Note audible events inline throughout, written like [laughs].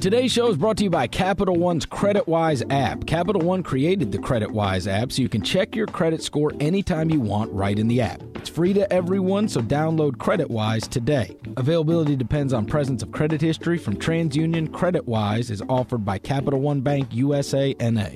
Today's show is brought to you by Capital One's CreditWise app. Capital One created the CreditWise app so you can check your credit score anytime you want right in the app. It's free to everyone, so download CreditWise today. Availability depends on presence of credit history from TransUnion. CreditWise is offered by Capital One Bank USA NA.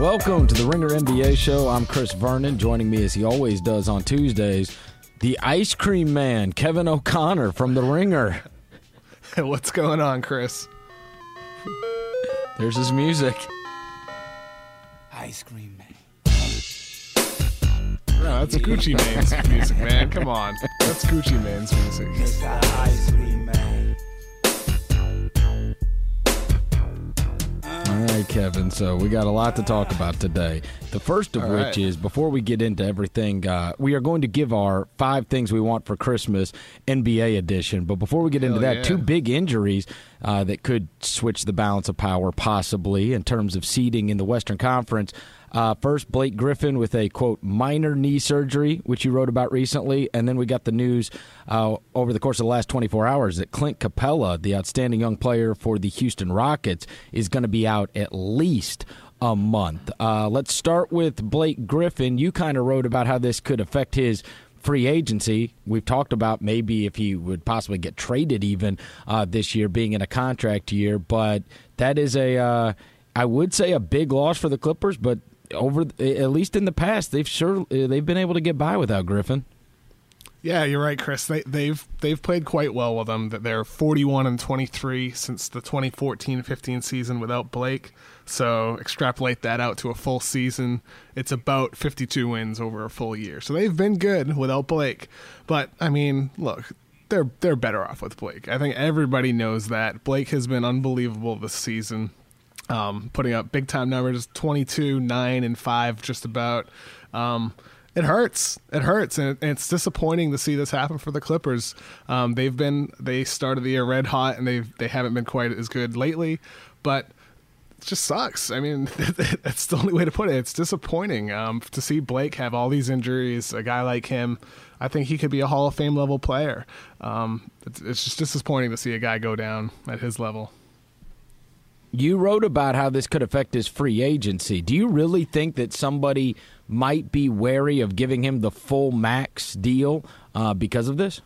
Welcome to the Ringer NBA show. I'm Chris Vernon. Joining me as he always does on Tuesdays, the ice cream man, Kevin O'Connor from the Ringer. [laughs] What's going on, Chris? There's his music. Ice cream man. No, that's Gucci Mane's music, man. Come on. That's Gucci Mane's music. Mr. Ice cream man. All right, Kevin. So we got a lot to talk about today. The first of All which right. is before we get into everything, uh, we are going to give our five things we want for Christmas NBA edition. But before we get into that, yeah. two big injuries uh, that could switch the balance of power, possibly in terms of seeding in the Western Conference. Uh, first, Blake Griffin with a quote minor knee surgery, which you wrote about recently, and then we got the news uh, over the course of the last 24 hours that Clint Capela, the outstanding young player for the Houston Rockets, is going to be out at least a month. Uh, let's start with Blake Griffin. You kind of wrote about how this could affect his free agency. We've talked about maybe if he would possibly get traded even uh, this year, being in a contract year, but that is a. Uh, I would say a big loss for the Clippers, but over at least in the past, they've sure uh, they've been able to get by without Griffin. Yeah, you're right, Chris. They, they've they've played quite well with them. That they're 41 and 23 since the 2014-15 season without Blake. So extrapolate that out to a full season. It's about 52 wins over a full year. So they've been good without Blake. But I mean, look, they're they're better off with Blake. I think everybody knows that. Blake has been unbelievable this season. Um, putting up big time numbers 22 9 and 5 just about um, it hurts it hurts and it's disappointing to see this happen for the clippers um, they've been they started the year red hot and they've they haven't been quite as good lately but it just sucks. I mean, [laughs] that's the only way to put it. It's disappointing um, to see Blake have all these injuries. A guy like him, I think he could be a Hall of Fame level player. Um, it's, it's just disappointing to see a guy go down at his level. You wrote about how this could affect his free agency. Do you really think that somebody might be wary of giving him the full max deal uh, because of this?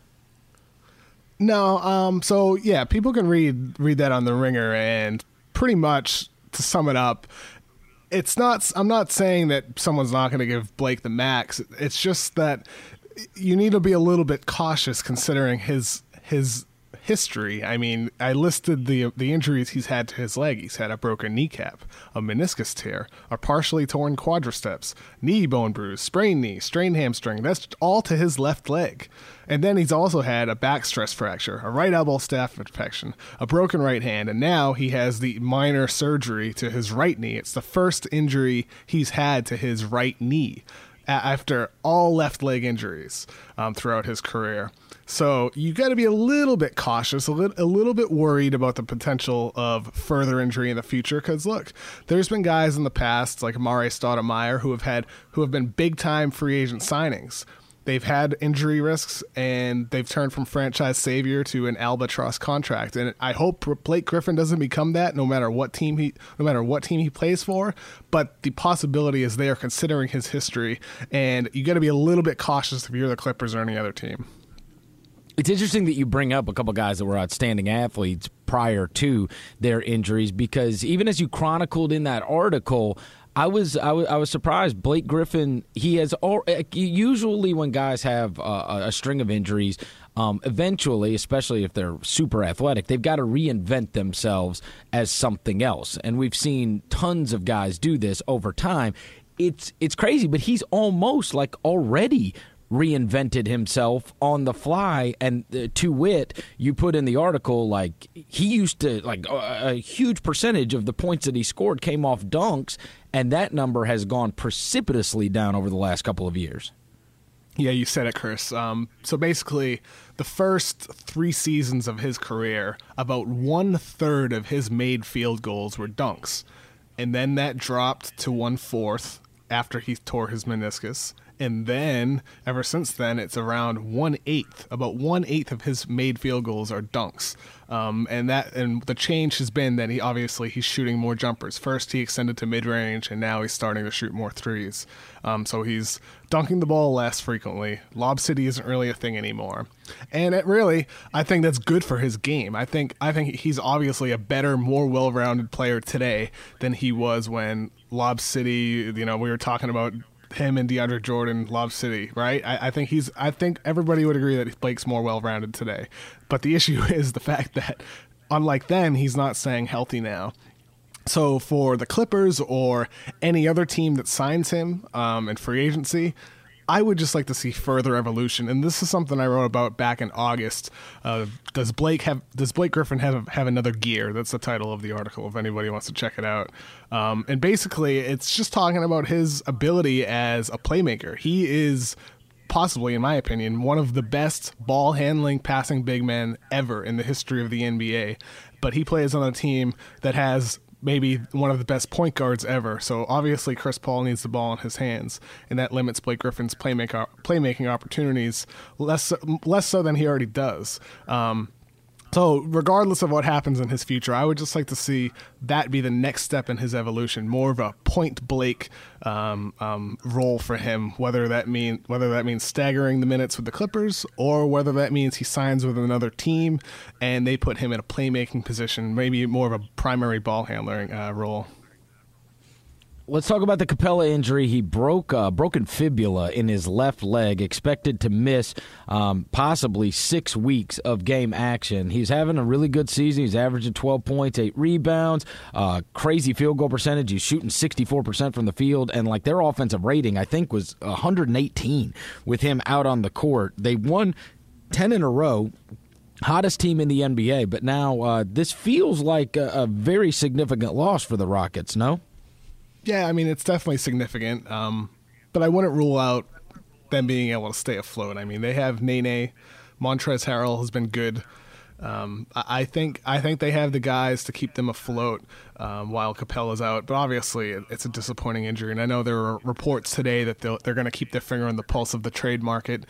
No, um, so yeah, people can read read that on the Ringer, and pretty much to sum it up, it's not. I'm not saying that someone's not going to give Blake the max. It's just that you need to be a little bit cautious considering his his history. I mean, I listed the the injuries he's had to his leg. He's had a broken kneecap, a meniscus tear, a partially torn quadriceps, knee bone bruise, sprained knee, strained hamstring. That's all to his left leg. And then he's also had a back stress fracture, a right elbow staph infection, a broken right hand, and now he has the minor surgery to his right knee. It's the first injury he's had to his right knee after all left leg injuries um, throughout his career. So you got to be a little bit cautious, a little, a little bit worried about the potential of further injury in the future. Because look, there's been guys in the past like Amare Stoudemire who have had who have been big time free agent signings. They've had injury risks and they've turned from franchise savior to an albatross contract. And I hope Blake Griffin doesn't become that, no matter what team he, no matter what team he plays for. But the possibility is there, considering his history. And you got to be a little bit cautious if you're the Clippers or any other team. It's interesting that you bring up a couple guys that were outstanding athletes prior to their injuries because even as you chronicled in that article, I was I was, I was surprised. Blake Griffin, he has all, usually when guys have uh, a string of injuries, um, eventually, especially if they're super athletic, they've got to reinvent themselves as something else. And we've seen tons of guys do this over time. It's it's crazy, but he's almost like already reinvented himself on the fly and uh, to wit you put in the article like he used to like a, a huge percentage of the points that he scored came off dunks and that number has gone precipitously down over the last couple of years Yeah, you said it, Chris. Um, so basically, the first three seasons of his career, about one third of his made field goals were dunks, and then that dropped to one fourth after he tore his meniscus. And then, ever since then, it's around one eighth. About one eighth of his made field goals are dunks, um, and that and the change has been that he obviously he's shooting more jumpers. First, he extended to mid range, and now he's starting to shoot more threes. Um, so he's dunking the ball less frequently. Lob City isn't really a thing anymore, and it really, I think that's good for his game. I think I think he's obviously a better, more well-rounded player today than he was when Lob City. You know, we were talking about him and DeAndre Jordan, Lob City, right? I, I, think he's. I think everybody would agree that Blake's more well-rounded today. But the [laughs] issue is the fact that, unlike then, he's not saying healthy now. So for the Clippers or any other team that signs him um, in free agency, I would just like to see further evolution, and this is something I wrote about back in August. Uh, does Blake have? Does Blake Griffin have have another gear? That's the title of the article. If anybody wants to check it out, um, and basically it's just talking about his ability as a playmaker. He is possibly, in my opinion, one of the best ball handling passing big men ever in the history of the NBA. But he plays on a team that has maybe one of the best point guards ever. So obviously Chris Paul needs the ball in his hands, and that limits Blake Griffin's playmaking playmaking opportunities less less so than he already does. Um, so, regardless of what happens in his future, I would just like to see that be the next step in his evolution, more of a point Blake um, um, role for him. Whether that mean whether that means staggering the minutes with the Clippers, or whether that means he signs with another team and they put him in a playmaking position, maybe more of a primary ball handling uh, role. Let's talk about the Capela injury. He broke a uh, broken fibula in his left leg, expected to miss um, possibly six weeks of game action. He's having a really good season. He's averaging 12 points, eight rebounds, uh, crazy field goal percentage. He's shooting 64% from the field, and like their offensive rating, I think was 118 with him out on the court. They won 10 in a row hottest team in the NBA. But now uh, this feels like a, a, very significant loss for the Rockets. No. Yeah, I mean it's definitely significant, um, but I wouldn't rule out them being able to stay afloat. I mean they have Nene, Montrezl Harrell has been good. Um, I think I think they have the guys to keep them afloat um, while Capela's out. But obviously, it's a disappointing injury, and I know there are reports today that they're going to keep their finger on the pulse of the trade market.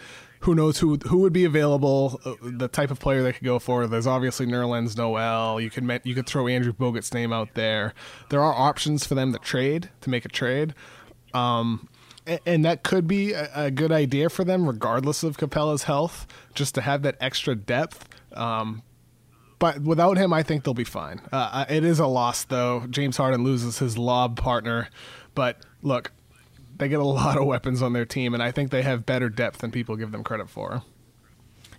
Who knows who who would be available? Uh, the type of player they could go for. There's obviously Nerlens Noel. You could you could throw Andrew Bogut's name out there. There are options for them to trade to make a trade. Um, and that could be a, good idea for them, regardless of Capela's health, just to have that extra depth. Um, but without him, I think they'll be fine. Uh, it is a loss, though. James Harden loses his lob partner, but look, they get a lot of weapons on their team, and I think they have better depth than people give them credit for.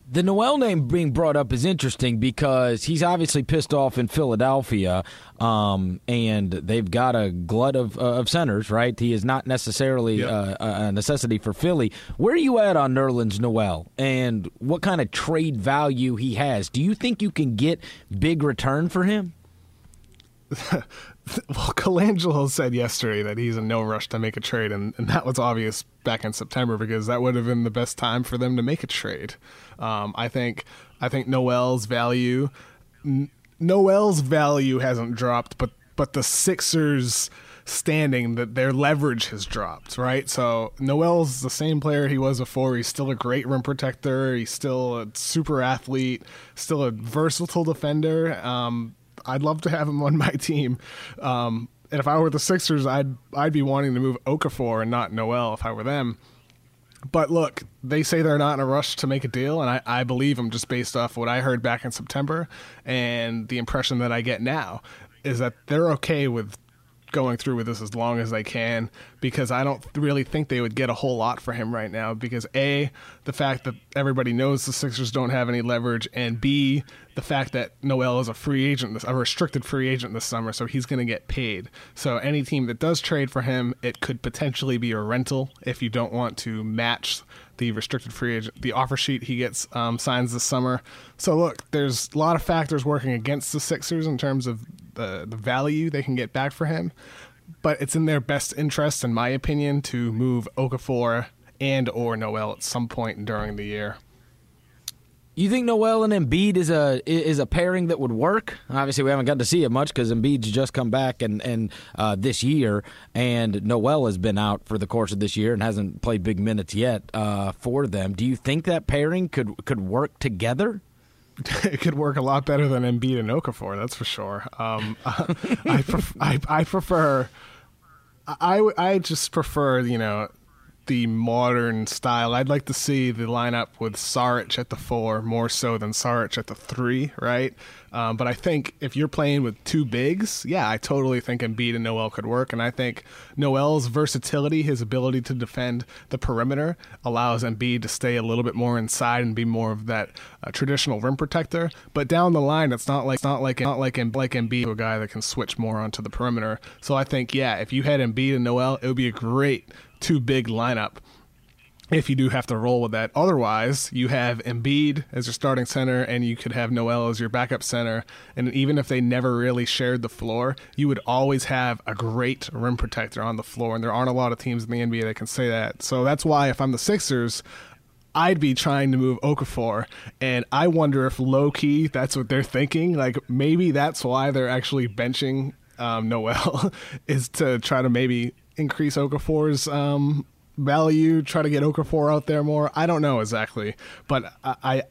The Noel name being brought up is interesting because he's obviously pissed off in Philadelphia, um, and they've got a glut of, uh, of centers, right? He is not necessarily yep. uh, a necessity for Philly. Where are you at on Nerlens Noel, and what kind of trade value he has? Do you think you can get big return for him? [laughs] [laughs] well, Colangelo said yesterday that he's in no rush to make a trade, and, and that was obvious back in September because that would have been the best time for them to make a trade. Um, I think I think Noel's value, N- Noel's value hasn't dropped, but but the Sixers standing that their leverage has dropped, right? So Noel's the same player he was before. He's still a great rim protector. He's still a super athlete, still a versatile defender. Um, I'd love to have him on my [laughs] team. Um, and if I were the Sixers, I'd I'd be wanting to move Okafor and not Noel if I were them. But look, they say they're not in a rush to make a deal, and I, I believe them just based off what I heard back in September and the impression that I get now is that they're okay with going through with this as long as they can because I don't really think they would get a whole lot for him right now because A, the fact that everybody knows the Sixers don't have any leverage, and B, the fact that Noel is a free agent, a restricted free agent this summer, so he's going to get paid. So any team that does trade for him, it could potentially be a rental if you don't want to match the restricted free agent, the offer sheet he gets um, signs this summer. So look, there's a lot of factors working against the Sixers in terms of the the value they can get back for him. But it's in their best interest, in my opinion, to move Okafor and or Noel at some point during the year. You think Noel and Embiid is a is a pairing that would work? Obviously, we haven't gotten to see it much because Embiid's just come back and and uh, this year, and Noel has been out for the course of this year and hasn't played big minutes yet uh, for them. Do you think that pairing could could work together? It [laughs] could work a lot better than Embiid and Okafor, that's for sure. Um, [laughs] I, pref- I, I prefer, I, I just prefer, you know, the modern style. I'd like to see the lineup with Saric at the four more so than Saric at the three, right? Um, but I think if you're playing with two bigs, yeah, I totally think Embiid and Noel could work. And I think Noel's versatility, his ability to defend the perimeter, allows Embiid to stay a little bit more inside and be more of that uh, traditional rim protector. But down the line, it's not like it's not like not like like Embiid, a guy that can switch more onto the perimeter. So I think yeah, if you had Embiid and Noel, it would be a great two big lineup if you do have to roll with that. Otherwise, you have Embiid as your starting center, and you could have Noel as your backup center. And even if they never really shared the floor, you would always have a great rim protector on the floor. And there aren't a lot of teams in the NBA that can say that. So that's why, if I'm the Sixers, I'd be trying to move Okafor, and I wonder if low key that's what they're thinking. Like maybe that's why they're actually benching um, Noel [laughs] is to try to maybe increase Okafor's um, value, try to get Okafor out there more. I don't know exactly, but I, I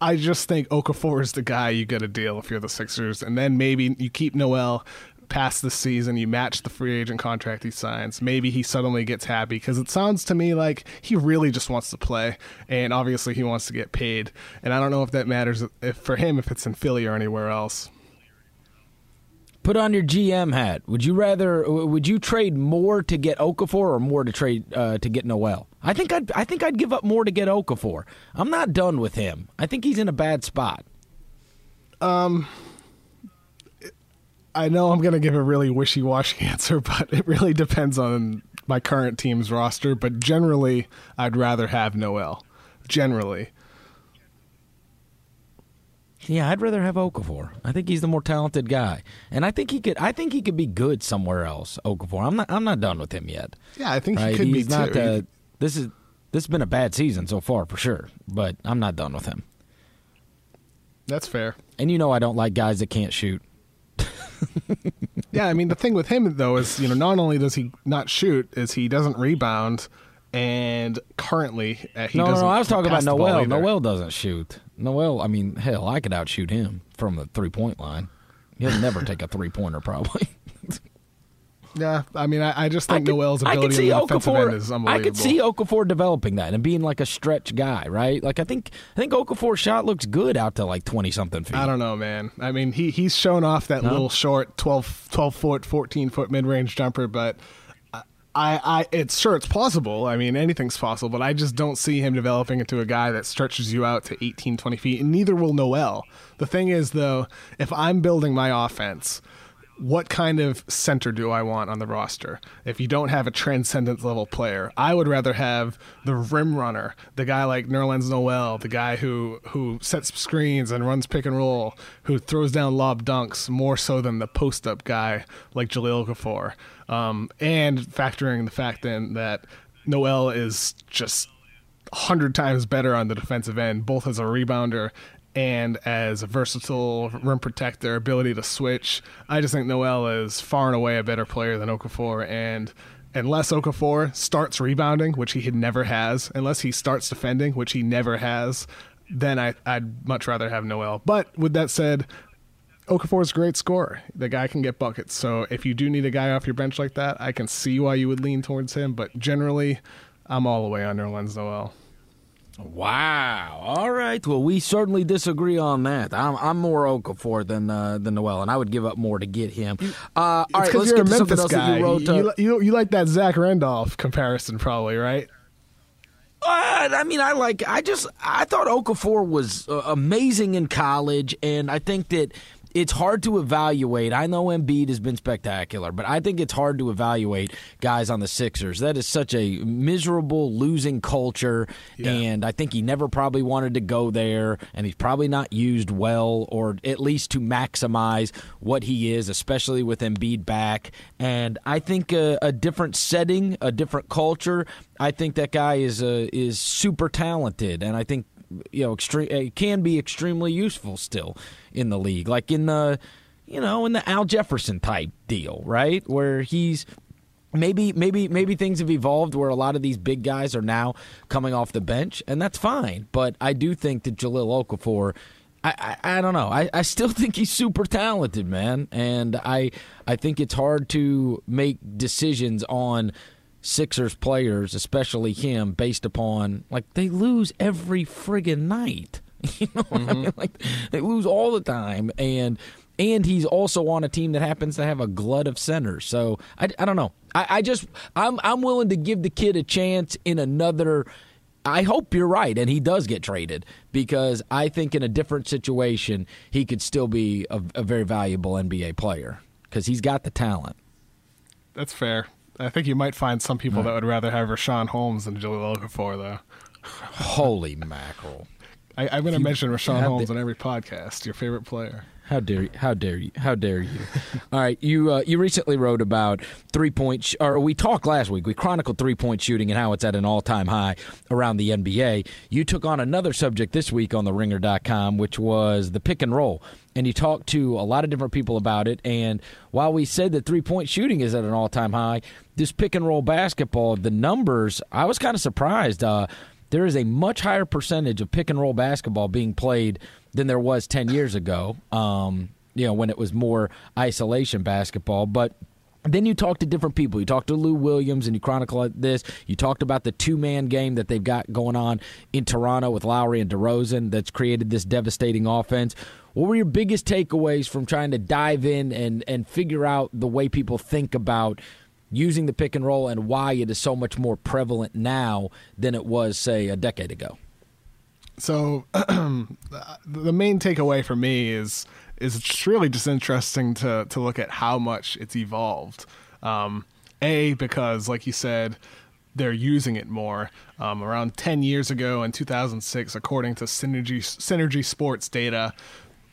I just think Okafor is the guy you get a deal if you're the Sixers, and then maybe you keep Noel past the season, you match the free agent contract he signs. Maybe he suddenly gets happy because it sounds to me like he really just wants to play, and obviously he wants to get paid. And I don't know if that matters if for him if it's in Philly or anywhere else. Put on your GM hat. Would you rather? Would you trade more to get Okafor or more to trade uh, to get Noel? I think I'd. I think I'd give up more to get Okafor. I'm not done with him. I think he's in a bad spot. Um, I know I'm going to give a really wishy-washy [laughs] answer, but it really depends on my current team's roster. But generally, I'd rather have Noel. Generally, Yeah, I'd rather have Okafor. I think he's the more talented guy, and I think he could. I think he could be good somewhere else. Okafor. I'm not. I'm not done with him yet. yeah, I think Right? he could he's be not. too. This is. This has been a bad season so far for sure, but I'm not done with him. That's fair. And you know I don't like guys that can't shoot. [laughs] Yeah, I mean the thing with him though is you know not only does he not shoot, is he doesn't rebound, and currently uh, he no, no, doesn't no. I was talking about pass the ball Noel. either. Noel doesn't shoot. Noel. I mean, hell, I could outshoot him from the three point line. He'll never take a three pointer, probably. [laughs] Yeah, I mean I, I just I think could- Noel's I could ability see on the offensive Okafor- end is I could see Okafor developing that and being like a stretch guy, right? Like I think I think Okafor's shot looks good out to like twenty something feet. I don't know, man. I mean, he he's shown off that No? little short 12, 12 foot, fourteen foot mid range jumper, but I, I, it's sure it's possible. I mean, anything's possible, but I just don't see him developing into a guy that stretches you out to 18, 20 feet, and neither will Noel. The thing is, though, if I'm building my offense, what kind of center do I want on the roster? If you don't have a transcendent level player, I would rather have the rim runner, the guy like Nerlens Noel, the guy who who sets screens and runs pick and roll, who throws down lob dunks more so than the post up guy like Jahlil Okafor. Um, and factoring the fact then that Noel is just hundred times better on the defensive end, both as a rebounder and as a versatile rim protector, ability to switch. I just think Noel is far and away a better player than Okafor, and unless Okafor starts rebounding, which he never has, unless he starts defending, which he never has, then I, I'd much rather have Noel. But with that said, Okafor is a great scorer. The guy can get buckets. So if you do need a guy off your bench like that, I can see why you would lean towards him. But generally, I'm all the way on Nerlens Noel. Wow. All right. Well, we certainly disagree on that. I'm, I'm more Okafor than uh, than Noel, and I would give up more to get him. Uh, all right, because let's you're get a Memphis guy. you you, you, you like that Zach Randolph comparison, probably, right? Uh, I mean, I like. I just I thought Okafor was uh, amazing in college, and I think that it's hard to evaluate. I know Embiid has been spectacular, but I think it's hard to evaluate guys on the Sixers. That is such a miserable losing culture, Yeah. and I think he never probably wanted to go there, and he's probably not used well, or at least to maximize what he is, especially with Embiid back. And I think a, a different setting, a different culture. I think that guy is uh, is super talented, and I think you know, extreme eh, it can be extremely useful still in the league, like in the you know in the Al Jefferson type deal, right, where he's maybe maybe maybe things have evolved where a lot of these big guys are now coming off the bench, and that's fine. But I do think that Jahlil Okafor. I, I, I don't know. I, I still [laughs] think he's super talented, man, and I I think it's hard to make decisions on Sixers players, especially him, based upon like they lose every friggin' night. [laughs] You know what I mm-hmm. mean? Like they lose all the time, and and he's also on a team that happens to have a glut of centers. So I, I don't know. I, I just I'm I'm willing to give the kid a chance in another. I hope you're right, and he does get traded because I think in a different situation he could still be a, a very valuable NBA player because he's got the talent. That's fair. I think you might find some people hmm. that would rather have Richaun Holmes than Jahlil Okafor, though. Holy mackerel! [laughs] I, I'm going to mention Richaun Holmes the- on every podcast. Your favorite player. How dare you? How dare you? How dare you? [laughs] All right, you uh, you recently wrote about three point, sh- or we talked last week. We chronicled three point shooting and how it's at an all time high around the NBA. You took on another subject this week on the Ringer.com, which was the pick and roll, and you talked to a lot of different people about it. And while we said that three point shooting is at an all time high, this pick and roll basketball, the numbers, I was kind of surprised. Uh, there is a much higher percentage of pick and roll basketball being played than there was 10 years ago, um, you know, when it was more isolation basketball. But then you talk to different people. You talk to Lou Williams and you chronicle this. You talked about the two man game that they've got going on in Toronto with Lowry and DeRozan that's created this devastating offense. What were your biggest takeaways from trying to dive in and, and figure out the way people think about using the pick and roll and why it is so much more prevalent now than it was, say, a decade ago? So [clears throat] the main takeaway for me is is it's really just interesting to to look at how much it's evolved. Um, a because, like you said, they're using it more. Um, around ten years ago, in 2006, according to Synergy Synergy Sports data,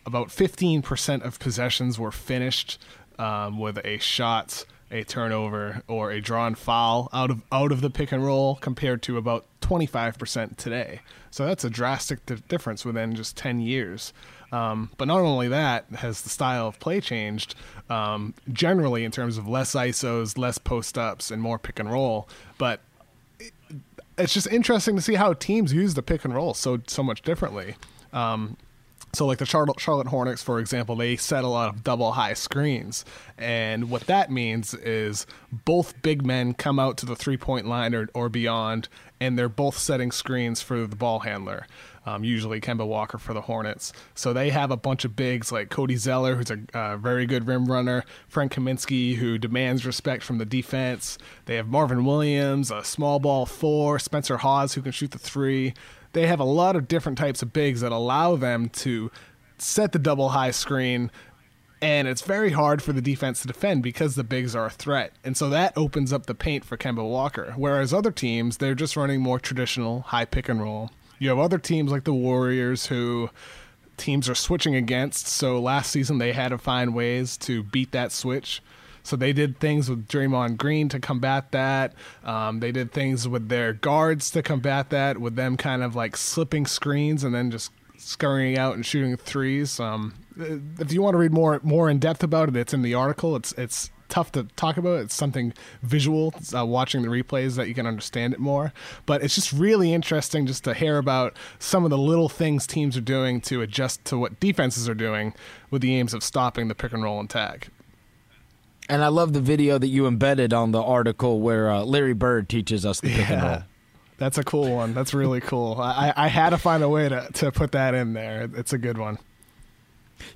about 15% of possessions were finished um, with a shot, a turnover, or a drawn foul out of out of the pick and roll, compared to about 25% today. So that's a drastic di- difference within just 10 years. Um, but not only that, has the style of play changed um, generally in terms of less ISOs, less post ups, and more pick and roll. But it's just interesting to see how teams use the pick and roll so so much differently. Um, so, like the Charlotte, Hornets, for example, they set a lot of double high screens, and what that means is both big men come out to the three point line or, or beyond, and they're both setting screens for the ball handler. Um, usually Kemba Walker for the Hornets. So they have a bunch of bigs like Cody Zeller, who's a very good rim runner, Frank Kaminsky, who demands respect from the defense. They have Marvin Williams, a small ball four, Spencer Hawes, who can shoot the three. They have a lot of different types of bigs that allow them to set the double high screen and it's very hard for the defense to defend because the bigs are a threat. And so that opens up the paint for Kemba Walker. Whereas other teams, they're just running more traditional high pick and roll. You have other teams like the Warriors who teams are switching against. So last season they had to find ways to beat that switch. So they did things with Draymond Green to combat that. Um, they did things with their guards to combat that, with them kind of like slipping screens and then just scurrying out and shooting threes. Um, if you want to read more more in depth about it, it's in the article. It's it's tough to talk about. It's something visual. It's, uh, watching the replays that you can understand it more. But it's just really interesting just to hear about some of the little things teams are doing to adjust to what defenses are doing with the aims of stopping the pick and roll and tag. And I love the video that you embedded on the article where uh, Larry Bird teaches us the pick and roll. That's a cool one. That's really cool. I, I had to find a way to, to put that in there. It's a good one.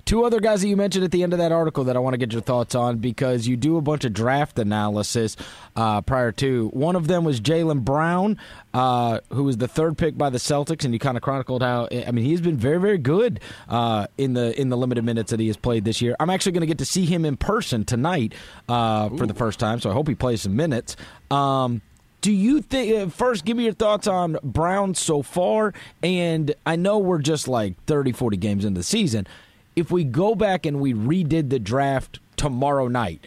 Two other guys that you mentioned at the end of that article that I want to get your thoughts on because you do a bunch of draft analysis uh, prior to. One of them was Jaylen Brown, uh, who was the third pick by the Celtics, and you kind of chronicled how I mean he's been very very good uh, in the in the limited minutes that he has played this year. I'm actually going to get to see him in person tonight uh, for the first time, so I hope he plays some minutes. Um, do you think uh, first give me your thoughts on brown so far and i know we're just like 30 40 games into the season if we go back and we redid the draft tomorrow night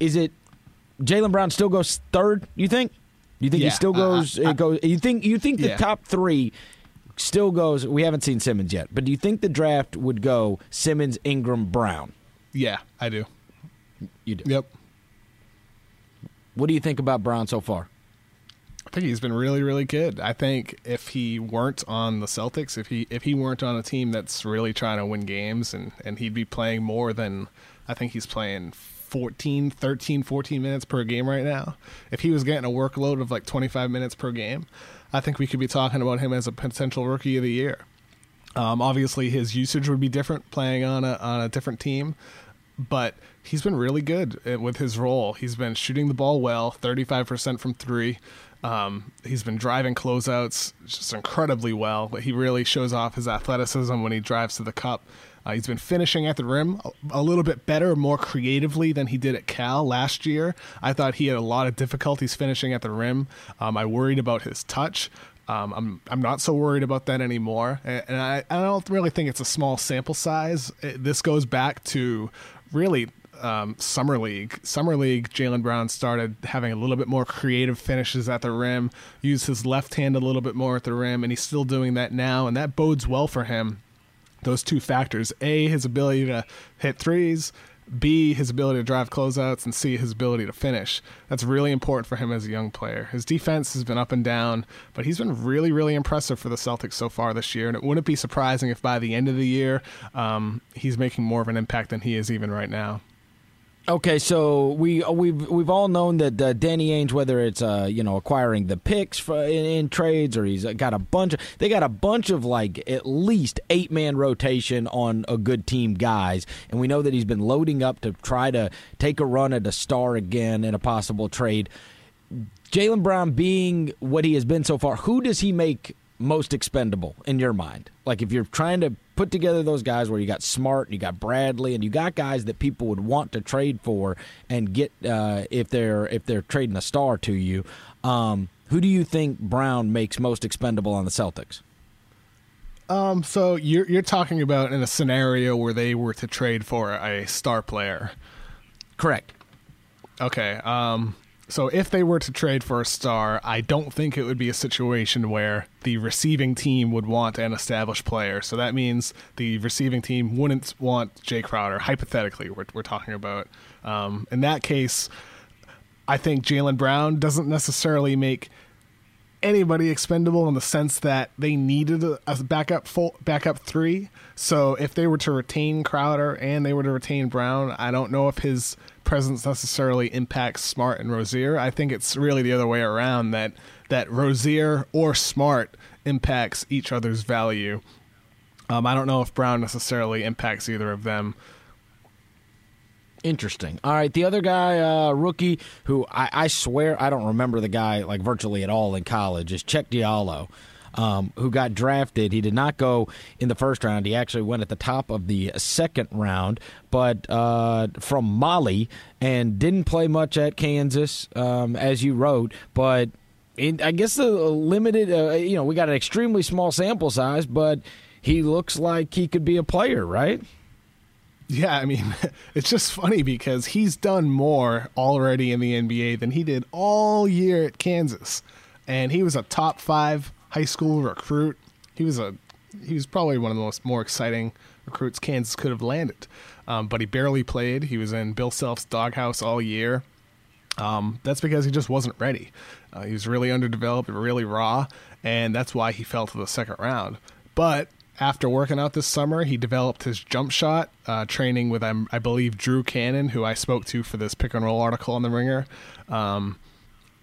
is it jaylen brown still goes third you think you think Yeah, he still I- goes I- it goes you think you think the Yeah. top three still goes. We haven't seen Simmons yet, but do you think the draft would go Simmons, Ingram, Brown? Yeah, I do. You do. Yep. What do you think about Brown so far? I think he's been really, really good. I think if he weren't on the Celtics, if he if he weren't on a team that's really trying to win games and, and he'd be playing more than I think he's playing 14, 13, 14 minutes per game right now. If he was getting a workload of like 25 minutes per game, I think we could be talking about him as a potential rookie of the year. Um, obviously, his usage would be different playing on a on a different team, but he's been really good uh, with his role. He's been shooting the ball well, 35% from three. Um, he's been driving closeouts just incredibly well. He really shows off his athleticism when he drives to the cup. Uh, he's been finishing at the rim a, a, little bit better, more creatively than he did at Cal last year. I thought he had a lot of difficulties finishing at the rim. Um, I worried about his touch. Um, I'm I'm not so worried about that anymore, and, and I, I don't really think it's a small sample size. It, this goes back to really um, summer league. Summer league, Jaylen Brown started having a little bit more creative finishes at the rim, used his left hand a little bit more at the rim, and he's still doing that now, and that bodes well for him. Those two factors: a, his ability to hit threes. B, his ability to drive closeouts, and C, his ability to finish. That's really important for him as a young player. His defense has been up and down, but he's been really, really impressive for the Celtics so far this year. And it wouldn't be surprising if by the end of the year, um, he's making more of an impact than he is even right now. Okay, so we uh, we've we've all known that uh, Danny Ainge, whether it's uh, you know acquiring the picks for, in, in, trades or he's got a bunch of they got a bunch of like at least eight man rotation on a good team guys, and we know that he's been loading up to try to take a run at a star again in a possible trade. Jaylen Brown being what he has been so far, who does he make most expendable in your mind? Like if you're trying to put together those guys where you got Smart, and you got Bradley, and you got guys that people would want to trade for and get uh, if they're if they're trading a star to you. Um, who do you think Brown makes most expendable on the Celtics? Um, so you're you're talking about in a scenario where they were to trade for a star player. Correct. Okay. Um, so if they were to trade for a star, I don't think it would be a situation where the receiving team would want an established player. So that means the receiving team wouldn't want Jay Crowder. Hypothetically, we're we're talking about. Um, in that case, I think Jaylen Brown doesn't necessarily make anybody expendable in the sense that they needed a, a backup full, backup three. So if they were to retain Crowder and they were to retain Brown, I don't know if his presence necessarily impacts Smart and Rozier. I think it's really the other way around that that Rozier or Smart impacts each other's value. Um, I don't know if Brown necessarily impacts either of them. Interesting. All right, the other guy, uh, rookie, who I, I, swear I don't remember the guy like virtually at all in college, is Cheick Diallo. Um, who got drafted. He did not go in the first round. He actually went at the top of the second round, but uh, from Mali and didn't play much at Kansas, um, as you wrote. But in, I guess the limited, uh, you know, we got an extremely small sample size, but he looks like he could be a player, right? Yeah, I mean, [laughs] it's just funny because he's done more already in the NBA than he did all year at Kansas. And he was a top five high school recruit. He was a he was probably one of the most more exciting recruits Kansas could have landed. Um, but he barely played. He was in Bill Self's doghouse all year. Um, that's because he just wasn't ready. Uh, he was really underdeveloped, really raw, and that's why he fell to the second round. But after working out this summer, he developed his jump shot, uh, training with, I believe, Drew Cannon, who I spoke to for this pick and roll article on The Ringer. Um,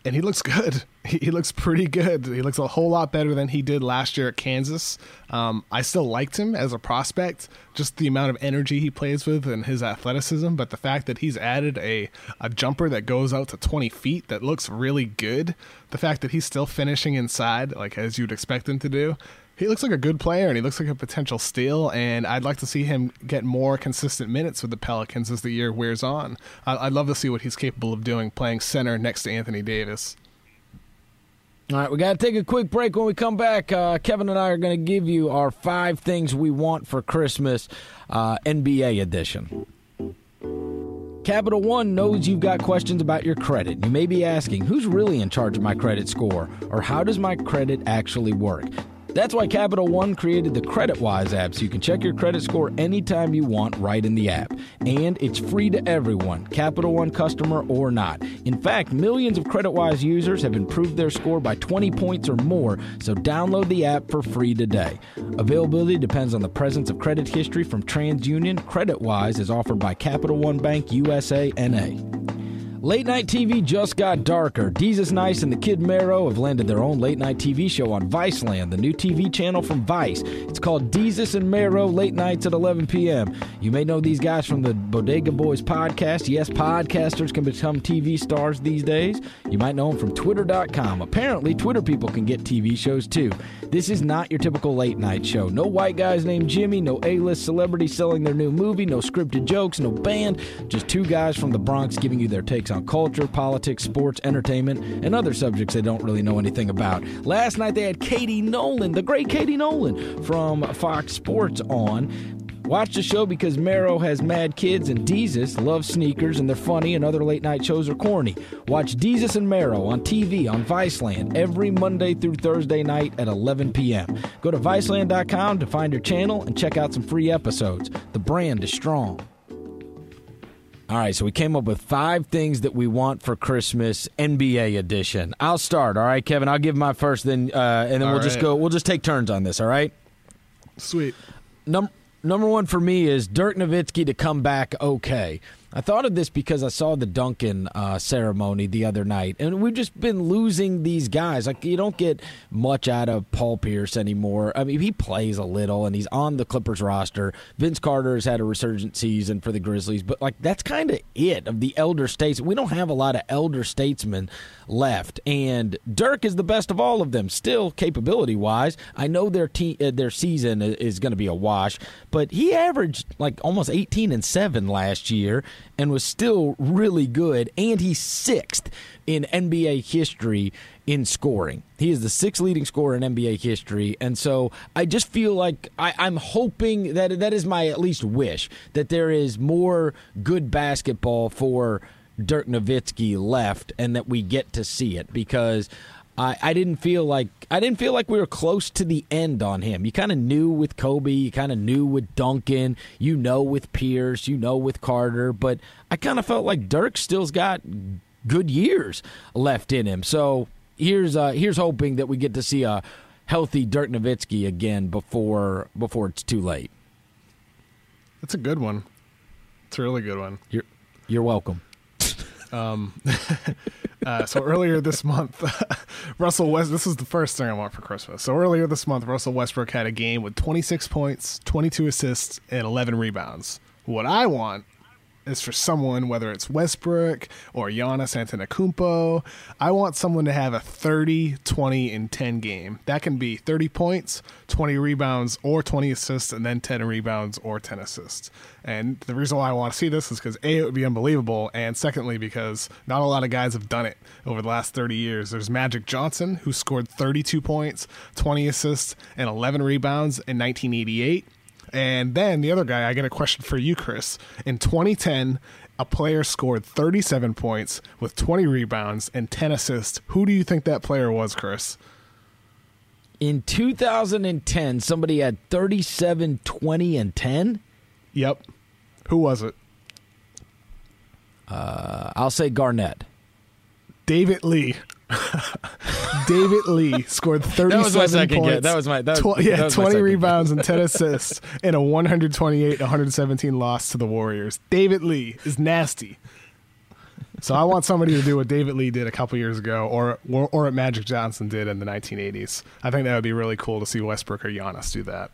and he looks good. He, [laughs] he, looks pretty good. He looks a whole lot better than he did last year at Kansas. Um, I still liked him as a prospect, just the amount of energy he plays with and his athleticism. But the fact that he's added a, a jumper that goes out to 20 feet that looks really good, the fact that he's still finishing inside, like as you'd expect him to do, he looks like a good player and he looks like a potential steal. And I'd like to see him get more consistent minutes with the Pelicans as the year wears on. I'd love to see what he's capable of doing playing center next to Anthony Davis. All right, we got to take a quick break. When we come back, uh, Kevin and I are going to give you our five things we want for Christmas, uh, NBA edition. Capital One knows you've got questions about your credit. You may be asking, who's really in charge of my credit score? Or how does my credit actually work? That's why Capital One created the CreditWise app so you can check your credit score anytime you want right in the app. And it's free to everyone, Capital One customer or not. In fact, millions of CreditWise users have improved their score by 20 points or more, so download the app for free today. Availability depends on the presence of credit history from TransUnion. CreditWise is offered by Capital One Bank USA NA. Late night TV just got darker. Desus Nice and the Kid Mero have landed their own late night TV show on Viceland, the new TV channel from Vice. It's called Desus and Mero Late Nights at 11 p.m. You may know these guys from the Bodega Boys podcast. Yes, podcasters can become TV stars these days. You might know them from Twitter.com. Apparently, Twitter people can get TV shows too. This is not your typical late night show. No white guys named Jimmy, no A list celebrities selling their new movie, no scripted jokes, no band. Just two guys from the Bronx giving you their takes on culture, politics, sports, entertainment, and other subjects they don't really know anything about. Last night they had Katie Nolan, the great Katie Nolan from Fox Sports on. Watch the show because Mero has mad kids and Desus loves sneakers and they're funny and other late night shows are corny. Watch Desus and Mero on TV on Viceland every Monday through Thursday night at 11 p.m. Go to Viceland.com to find your channel and check out some free episodes. The brand is strong. All right, so we came up with five things that we want for Christmas NBA edition. I'll start. All right, Kevin. I'll give my first, then uh, and then All we'll just go. We'll just take turns on this. All right. Sweet. Num- number one for me is Dirk Nowitzki to come back okay. I thought of this because I saw the Duncan uh, ceremony the other night, and we've just been losing these guys. Like you don't get much out of Paul Pierce anymore. I mean, he plays a little, and he's on the Clippers roster. Vince Carter has had a resurgent season for the Grizzlies, but like that's kind of it of the elder states. We don't have a lot of elder statesmen left, and Dirk is the best of all of them. Still, capability wise, I know their te- uh, their season is going to be a wash, but he averaged like almost eighteen and seven last year, and was still really good. And he's sixth in NBA history in scoring. He is the sixth leading scorer in NBA history, and so I just feel like I, I'm hoping that that is my at least wish that there is more good basketball for Dirk Nowitzki left, and that we get to see it because. I, I didn't feel like I didn't feel like we were close to the end on him. You kind of knew with Kobe, you kind of knew with Duncan, you know with Pierce, you know with Carter, but I kind of felt like Dirk still's got good years left in him. So here's uh, here's hoping that we get to see a healthy Dirk Nowitzki again before before it's too late. That's a good one. It's a really good one. You're you're welcome. [laughs] Uh, so earlier this month, [laughs] Russell West. This is the first thing I want for Christmas. So earlier this month, Russell Westbrook had a game with 26 points, 22 assists, and 11 rebounds. What I want is for someone, whether it's Westbrook or Giannis Antetokounmpo, I want someone to have a 30, 20, and 10 game. That can be 30 points, 20 rebounds, or 20 assists, and then 10 rebounds or 10 assists. And the reason why I want to see this is because A, it would be unbelievable, and secondly, because not a lot of guys have done it over the last 30 years. There's Magic Johnson, who scored 32 points, 20 assists, and 11 rebounds in 1988. And then the other guy, I got a question for you, Chris. In 2010, a player scored 37 points with 20 rebounds and 10 assists. Who do you think that player was, Chris? In 2010, somebody had 37, 20, and 10. Yep. Who was it? Uh, I'll say Garnett. David Lee. [laughs] David Lee scored 37 was points. guess. That was my- that was- tw- yeah, that was my rebounds and 10 [laughs] assists in a 128-117 loss to the Warriors. David Lee is nasty. So I want somebody to do what David Lee did a couple years ago, or, or or what Magic Johnson did in the 1980s. I think that would be really cool to see Westbrook or Giannis do that.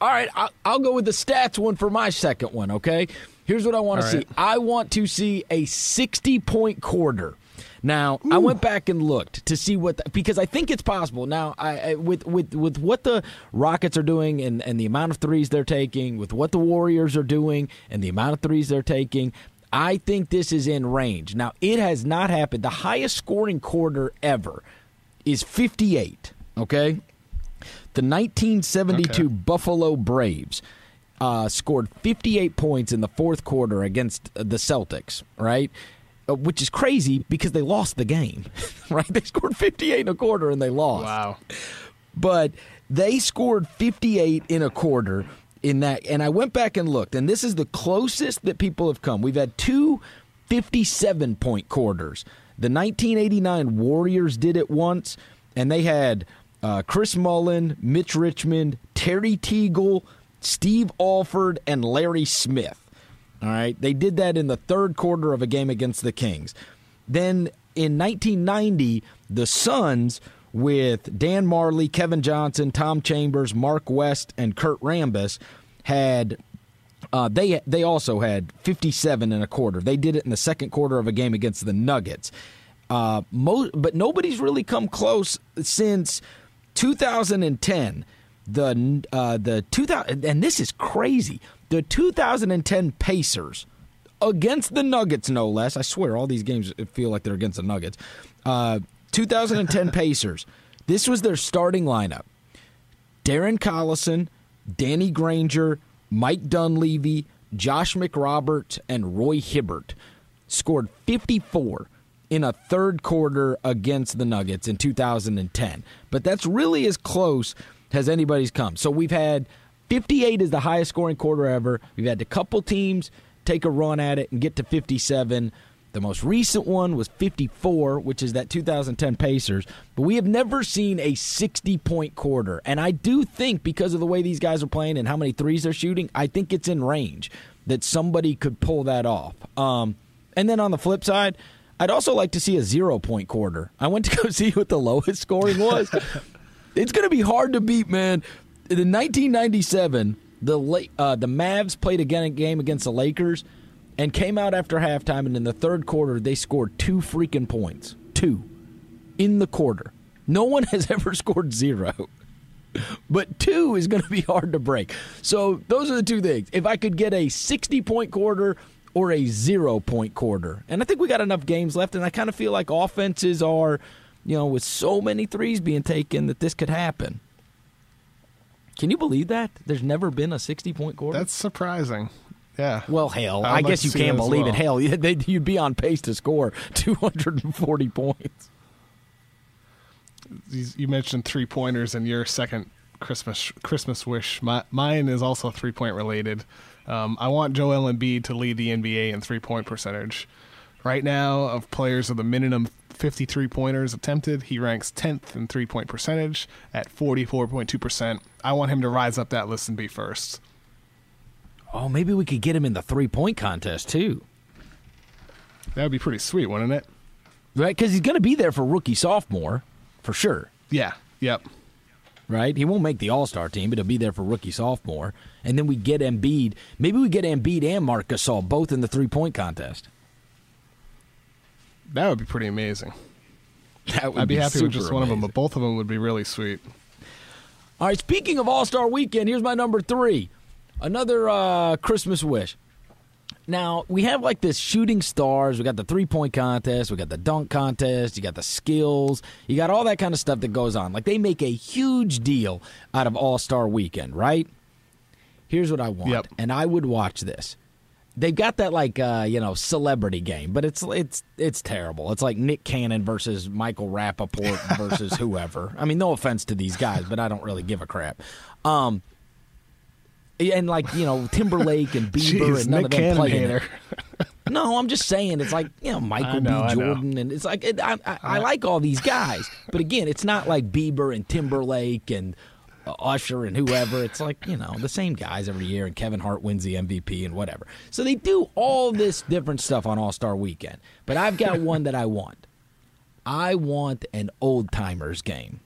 All right, I'll, I'll go with the stats one for my second one, okay? Here's what I want to see. I want to see a 60 point quarter. Now, I went back and looked to see what the, because I think it's possible. Now, I, I with with with what the Rockets are doing and and the amount of threes they're taking, with what the Warriors are doing and the amount of threes they're taking, I think this is in range. Now, it has not happened. The highest scoring quarter ever is 58, okay? The 1972 Okay. Buffalo Braves uh, scored 58 points in the fourth quarter against the Celtics, right? Uh, which is crazy because they lost the game, [laughs] right? They scored 58 in a quarter and they lost. Wow. but they scored 58 in a quarter in that. And I went back and looked, and this is the closest that people have come. We've had two 57 point quarters. The 1989 Warriors did it once, and they had uh, Chris Mullin, Mitch Richmond, Terry Teagle, Steve Alford, and Larry Smith. All right. They did that in the third quarter of a game against the Kings. Then in 1990, the Suns with Dan Majerle, Kevin Johnson, Tom Chambers, Mark West, and Kurt Rambis had uh, they they also had 57 and a quarter. They did it in the second quarter of a game against the Nuggets. Uh, mo- but nobody's really come close since 2010. The uh, the 2000 and this is crazy. The 2010 Pacers against the Nuggets, no less. I swear, all these games feel like they're against the Nuggets. Uh, 2010 [laughs] Pacers. This was their starting lineup: Darren Collison, Danny Granger, Mike Dunleavy, Josh McRoberts, and Roy Hibbert scored 54 in a third quarter against the Nuggets in 2010. But that's really as close as anybody's come. So we've had 58 is the highest scoring quarter ever. We've had a couple teams take a run at it and get to 57. The most recent one was 54, which is that 2010 Pacers. But we have never seen a 60 point quarter. And I do think, because of the way these guys are playing and how many threes they're shooting, I think it's in range that somebody could pull that off. Um, and then on the flip side, I'd also like to see a zero point quarter. I went to go [laughs] see what the lowest scoring was. [laughs] it's going to be hard to beat, man. In 1997, the uh, the Mavs played a game against the Lakers and came out after halftime, and in the third quarter, they scored two freaking points. Two. In the quarter. No one [laughs] has ever scored zero. But two is going to be hard to break. So those are the two things. If I could get a 60 point quarter or a zero point quarter, and I think we got enough games left, and I kind of feel like offenses are, you know, with so many threes being taken that this could happen. Can you believe that? There's never been a 60 point quarter? That's surprising. Yeah. Well, hell, I, I guess you can't believe well. it. Hell, [laughs] you'd be on pace to score [laughs] 240 points. You mentioned three pointers in your second Christmas Christmas wish. My, mine is also three point related. Um, I want Joel Embiid to lead the NBA in three point percentage. Right now, of players with a minimum 53 pointers attempted, he ranks 10th in three point percentage at 44.2%. I want him to rise up that list and be first. Oh, maybe we could get him in the three point contest too. That would be pretty sweet, wouldn't it? Right, because he's going to be there for rookie sophomore, for sure. Yeah. Yep. Right, he won't make the All Star team, but he'll be there for rookie sophomore, and then we get Embiid. Maybe we get Embiid and Marc Gasol both in the three point contest. That would be pretty amazing. That would I'd be, be happy with just super one of them, but both of them would be really sweet. All right, speaking of All Star Weekend, here's my number three. Another uh, Christmas wish. Now, we have like this shooting stars. We got the three point contest. We got the dunk contest. You got the skills. You got all that kind of stuff that goes on. Like they make a huge deal out of All Star Weekend, right? Here's what I want. Yep. And I would watch this. They've got that like uh, you know celebrity game, but it's it's it's terrible. It's like Nick Cannon versus Michael Rappaport [laughs] versus whoever. I mean, no offense to these guys, but I don't really give a crap. Um, and like you know Timberlake and [laughs] Bieber Jeez, and none Nick of them Cannon play in hater. it. No, I'm just saying it's like you know [laughs] Michael know, B. Jordan and it's like it, I, I, I like all these guys, but again, it's not like Bieber and Timberlake and Usher and whoever. It's like you know the same guys every year, and Kevin Hart wins the MVP and whatever. So they do all this different stuff on All Star Weekend. But I've got [laughs] one that I want. I want an old timers game.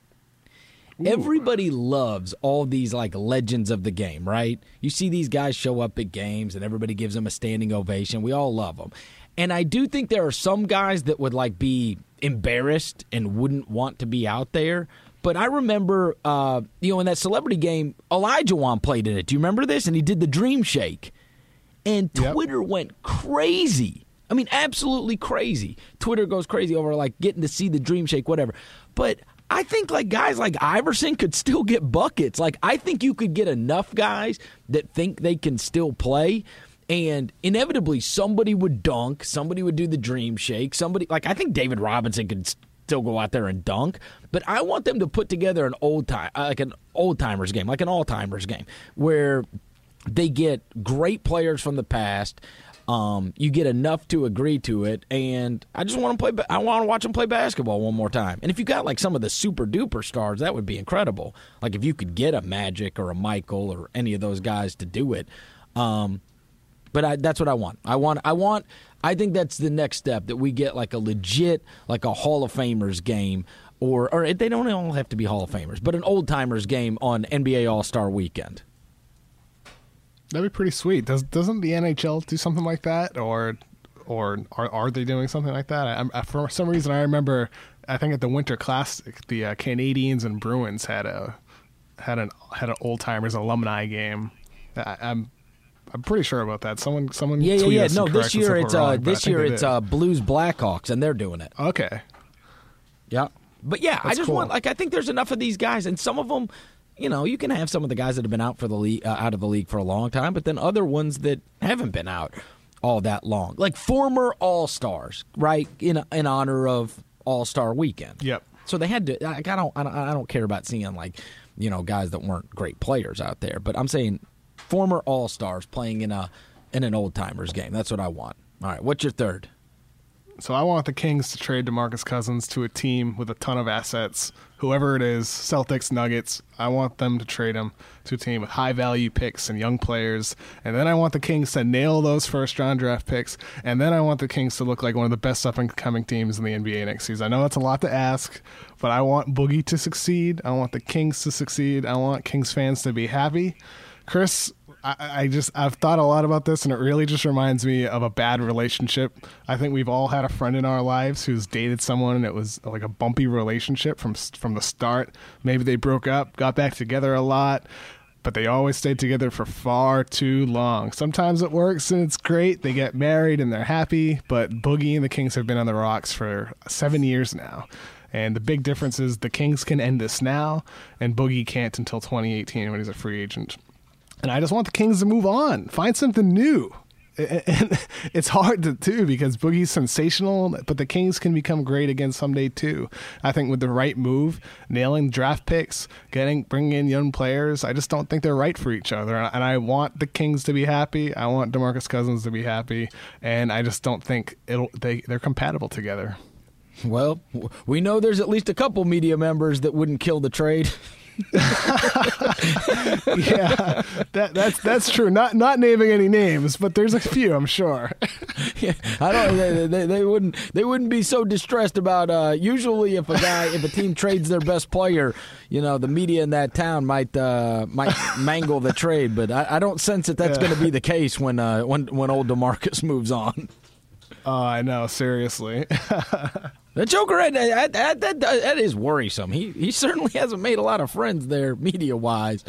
Everybody loves all these like legends of the game, right? You see these guys show up at games and everybody gives them a standing ovation. We all love them. And I do think there are some guys that would like be embarrassed and wouldn't want to be out there. But I remember, uh, you know, in that celebrity game, Olajuwon played in it. Do you remember this? And he did the Dream Shake. And Yep. Twitter went crazy. I mean, absolutely crazy. Twitter goes crazy over like getting to see the Dream Shake, whatever. But I think like guys like Iverson could still get buckets. Like I think you could get enough guys that think they can still play. And inevitably, somebody would dunk, somebody would do the dream shake, somebody like I think David Robinson could still go out there and dunk, but I want them to put together an old time, uh, like an old timers game, like an all timers game, where they get great players from the past. Um, you get enough to agree to it, and I just want to play. I want to watch them play basketball one more time. And if you got like some of the super duper stars, that would be incredible. Like if you could get a Magic or a Michael or any of those guys to do it. Um, but I, that's what I want. I want. I want. I think that's the next step that we get like a legit, like a Hall of Famers game, or or they don't all have to be Hall of Famers, but an old timers game on NBA All Star Weekend. That'd be pretty sweet. Does doesn't the NHL do something like that, or or are are they doing something like that? I, I, for some reason, I remember. I think at the Winter Classic, the uh, Canadiens and Bruins had a had an had an old timers alumni game. I, I'm I'm pretty sure about that. Someone, someone. Yeah, yeah, yeah. No, this year it's wrong, uh, this year it's uh, Blues Blackhawks, and they're doing it. Okay. Yeah, but yeah, That's I just cool. want like I think there's enough of these guys, and some of them, you know, you can have some of the guys that have been out for the league, uh, out of the league for a long time, but then other ones that haven't been out all that long, like former All Stars, right? In in honor of All Star Weekend. Yep. So they had to. Like, I don't. I don't. I don't care about seeing like, you know, guys that weren't great players out there. But I'm saying former All Stars playing in a in an old timers game. That's what I want. All right. What's your third? So I want the Kings to trade DeMarcus Cousins to a team with a ton of assets. Whoever it is, Celtics, Nuggets, I want them to trade him to a team with high value picks and young players. And then I want the Kings to nail those first round draft picks. And then I want the Kings to look like one of the best up and coming teams in the NBA next season. I know that's a lot to ask, but I want Boogie to succeed. I want the Kings to succeed. I want Kings fans to be happy. Chris, I, I just I've thought a lot about this, and it really just reminds me of a bad relationship. I think we've all had a friend in our lives who's dated someone, and it was like a bumpy relationship from from the start. Maybe they broke up, got back together a lot, but they always stayed together for far too long. Sometimes it works and it's great. They get married and they're happy, but Boogie and the Kings have been on the rocks for seven years now. And the big difference is the Kings can end this now, and Boogie can't until 2018 when he's a free agent. And I just want the Kings to move on, find something new. [laughs] And it's hard to do because Boogie's sensational, but the Kings can become great again someday too. I think with the right move, nailing draft picks, getting bringing in young players, I just don't think they're right for each other. And I want the Kings to be happy. I want DeMarcus Cousins to be happy, and I just don't think it'll they they're compatible together. Well, we know there's at least a couple media members that wouldn't kill the trade. [laughs] [laughs] yeah, that, that's that's true. Not not naming any names, but there's a few, I'm sure. [laughs] Yeah, I don't. They, they, they wouldn't. They wouldn't be so distressed about. Uh, usually, if a guy, if a team trades their best player, you know, the media in that town might uh, might mangle the trade. But I, I don't sense that that's Yeah. going to be the case when uh, when when old Demarcus moves on. Oh, I know. Seriously. [laughs] The Joker, that, that, that, that, that is worrisome. He he certainly [laughs] hasn't made a lot of friends there, media wise.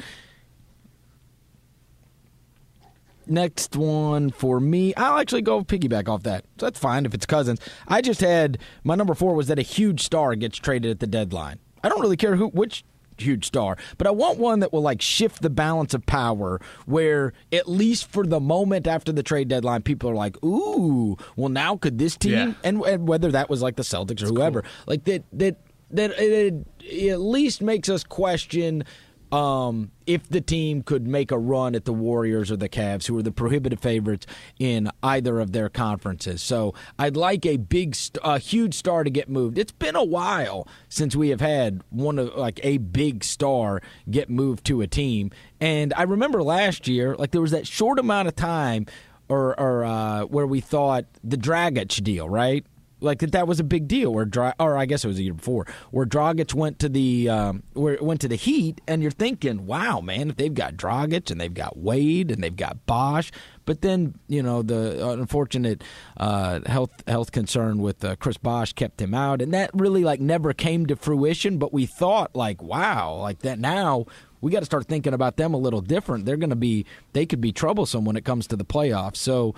Next one for me, I'll actually go piggyback off that. So that's fine if it's Cousins. I just had my number four was that a huge star gets traded at the deadline. I don't really care who which huge star, but I want one that will like shift the balance of power where at least for the moment after the trade deadline, people are like, "Ooh, well now could this team?" Yeah. And, and whether that was like the Celtics or whoever, like that that that it, it at least makes us question um, if the team could make a run at the Warriors or the Cavs, who are the prohibitive favorites in either of their conferences. So I'd like a big, a huge star to get moved. It's been a while since we have had one of like a big star get moved to a team, and I remember last year, like there was that short amount of time. Or, or uh, where we thought the Dragic deal, right? Like that that was a big deal where Dra- or I guess it was a year before where Dragic went to the um, where went to the Heat and you're thinking wow man if they've got Dragic and they've got Wade and they've got Bosh but then you know the unfortunate uh, health health concern with uh, Chris Bosh kept him out and that really like never came to fruition but we thought like wow like that now we got to start thinking about them a little different. They're going to be they could be troublesome when it comes to the playoffs. So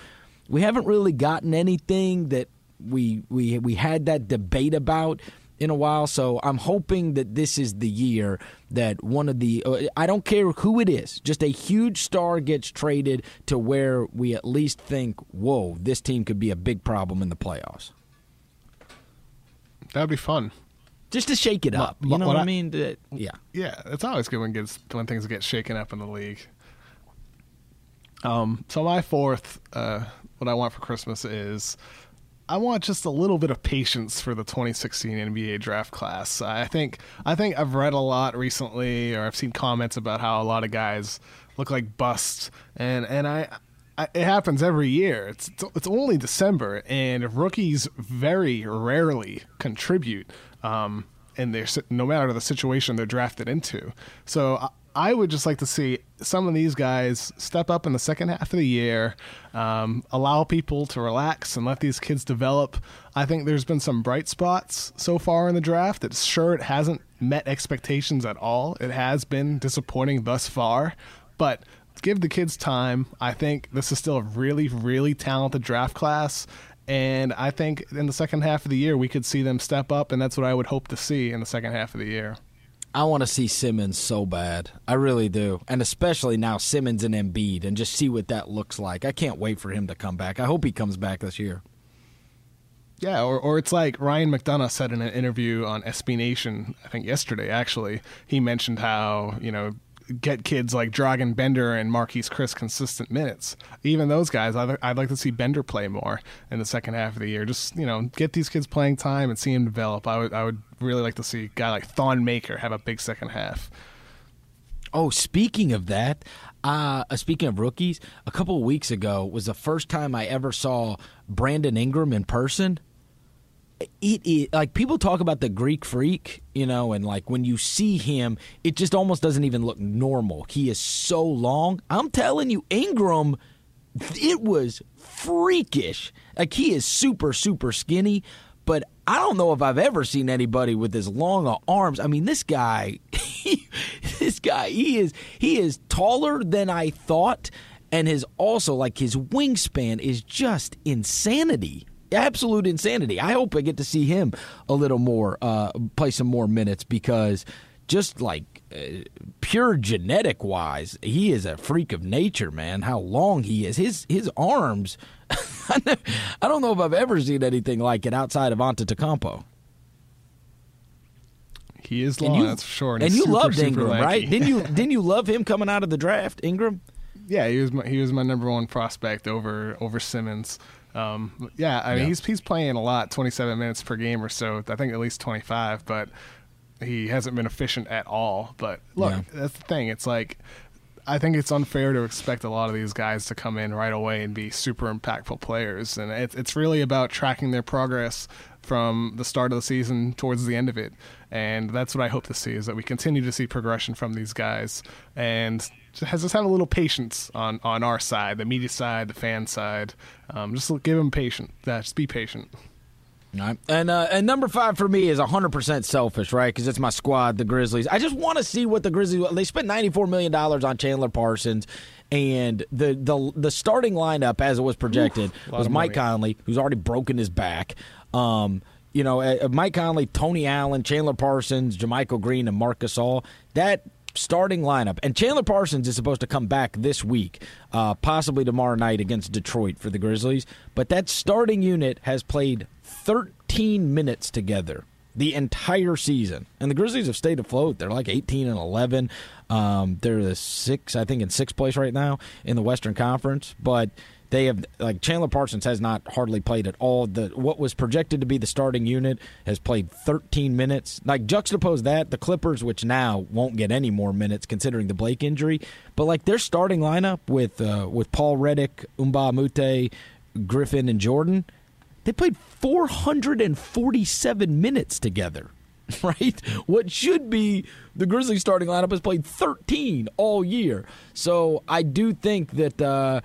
we haven't really gotten anything that we we we had that debate about in a while so i'm hoping that this is the year that one of the uh, i don't care who it is just a huge star gets traded to where we at least think whoa this team could be a big problem in the playoffs That would be fun. just to shake it up. Wh- You know what what I I- mean? That- yeah. Yeah, it's always good when gets when things get shaken up in the league. Um, so my fourth, uh, what I want for Christmas is I want just a little bit of patience for the 2016 NBA draft class. I think I think I've read a lot recently, or I've seen comments about how a lot of guys look like busts, and and I. I it happens every year. It's it's only December, and rookies very rarely contribute. Um, and they're no matter the situation they're drafted into. So I, would just like to see some of these guys step up in the second half of the year, um, allow people to relax and let these kids develop. I think there's been some bright spots so far in the draft. It's sure it hasn't met expectations at all. It has been disappointing thus far, but give the kids time. I think this is still a really, really talented draft class. And I think in the second half of the year, we could see them step up, and that's what I would hope to see in the second half of the year. I want to see Simmons so bad. I really do. And especially now Simmons and Embiid and just see what that looks like. I can't wait for him to come back. I hope he comes back this year. Yeah, or, or it's like Ryan McDonough said in an interview on SB Nation, I think yesterday actually, he mentioned how, you know, get kids like Dragan Bender and Marquese Chriss consistent minutes. Even those guys, I'd, I'd like to see Bender play more in the second half of the year. Just, you know, get these kids playing time and see them develop. I would, I would really like to see a guy like Thon Maker have a big second half. Oh, speaking of that, uh, speaking of rookies, a couple of weeks ago was the first time I ever saw Brandon Ingram in person. It is like people talk about the Greek freak, you know, and like when you see him, it just almost doesn't even look normal. He is so long. I'm telling you, Ingram, it was freakish. Like he is super, super skinny, but I don't know if I've ever seen anybody with as long arms. I mean, this guy, [laughs] this guy, he is he is taller than I thought, and his also like his wingspan is just insanity. Absolute insanity. I hope I get to see him a little more, uh, play some more minutes because just like uh, pure genetic wise, he is a freak of nature, man. How long he is, his his arms. [laughs] I don't know if I've ever seen anything like it outside of Antetokounmpo. He is And long, you, that's for sure. And, he's you super, loved Ingram, right? Didn't you? [laughs] Didn't you love him coming out of the draft, Ingram? Yeah, he was my, he was my number one prospect over over Simmons. Um, yeah, I mean Yeah. he's he's playing a lot, twenty seven minutes per game or so. I think at least twenty five, but he hasn't been efficient at all. But look, Yeah. that's the thing. It's like I think it's unfair to expect a lot of these guys to come in right away and be super impactful players, and it's it's really about tracking their progress from the start of the season towards the end of it. And that's what I hope to see is that we continue to see progression from these guys and has just have a little patience on, on our side, the media side, the fan side. Um, just give them patience. Uh, just be patient. All right. And uh, and number five for me is 100% selfish, right? Because it's my squad, the Grizzlies. I just want to see what the Grizzlies. They spent 94 million dollars on Chandler Parsons, and the the the starting lineup as it was projected Oof, was Mike money. Conley, who's already broken his back. Um, you know, uh, Mike Conley, Tony Allen, Chandler Parsons, JaMychal Green, and Marc Gasol. That starting lineup. And Chandler Parsons is supposed to come back this week, uh, possibly tomorrow night against Detroit for the Grizzlies. But that starting unit has played 13 minutes together the entire season. And the Grizzlies have stayed afloat. They're like 18 and 11. Um, they're the six, I think, in sixth place right now in the Western Conference. But they have like Chandler Parsons has not hardly played at all. The what was projected to be the starting unit has played 13 minutes. Like juxtapose that the Clippers, which now won't get any more minutes considering the Blake injury, but like their starting lineup with uh, with Paul Redick, Umba Mute, Griffin, and Jordan, they played 447 minutes together. [laughs] Right? What should be the Grizzlies starting lineup has played 13 all year. So I do think that uh,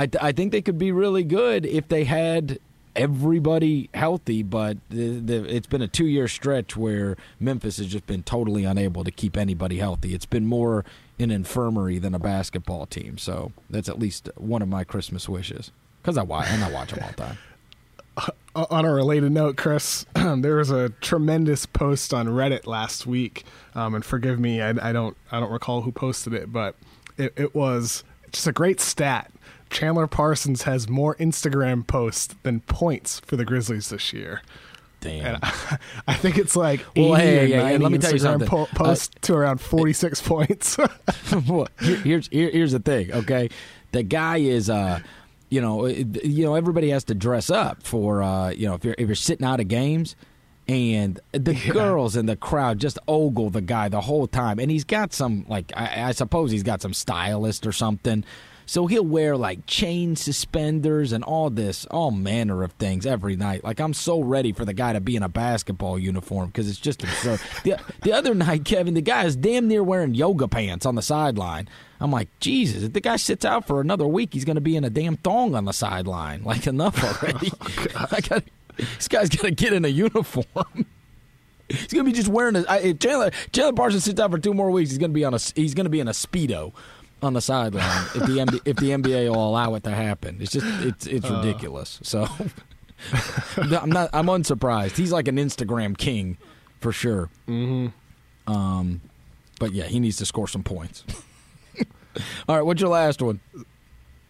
I, I think they could be really good if they had everybody healthy. But the, the, it's been a two year stretch where Memphis has just been totally unable to keep anybody healthy. It's been more an infirmary than a basketball team. So that's at least one of my Christmas wishes because I watch and I watch them all the time. [laughs] On a related note, Chris, [clears throat] there was a tremendous post on Reddit last week, um, and forgive me, I, I don't I don't recall who posted it, but it, it was just a great stat. Chandler Parsons has more Instagram posts than points for the Grizzlies this year. Damn. I, [laughs] I think it's like Well, 80 hey, hey, 90 let me tell you Instagram something. po- Uh, to around 46 [laughs] points. [laughs] Well, here- here's here, here's the thing, okay? The guy is uh you know, it- you know everybody has to dress up for uh you know if you're if you're sitting out of games and the girls in the crowd just ogle the guy the whole time and he's got some like I, I suppose he's got some stylist or something so he'll wear like chain suspenders and all this all manner of things every night like i'm so ready for the guy to be in a basketball uniform because it's just absurd [laughs] the, the other night kevin the guy is damn near wearing yoga pants on the sideline i'm like jesus if the guy sits out for another week he's going to be in a damn thong on the sideline like enough [laughs] oh, already [laughs] I gotta, this guy's got to get in a uniform He's gonna be just wearing a. I, if Chandler Chandler Parsons sits out for two more weeks. He's gonna be on a. He's gonna be in a speedo on the sideline if the MB, if the NBA will allow it to happen. It's just it's it's ridiculous. So [laughs] I'm not. I'm unsurprised. He's like an Instagram king for sure. Mm-hmm. Um, but yeah, he needs to score some points. [laughs] All right, what's your last one?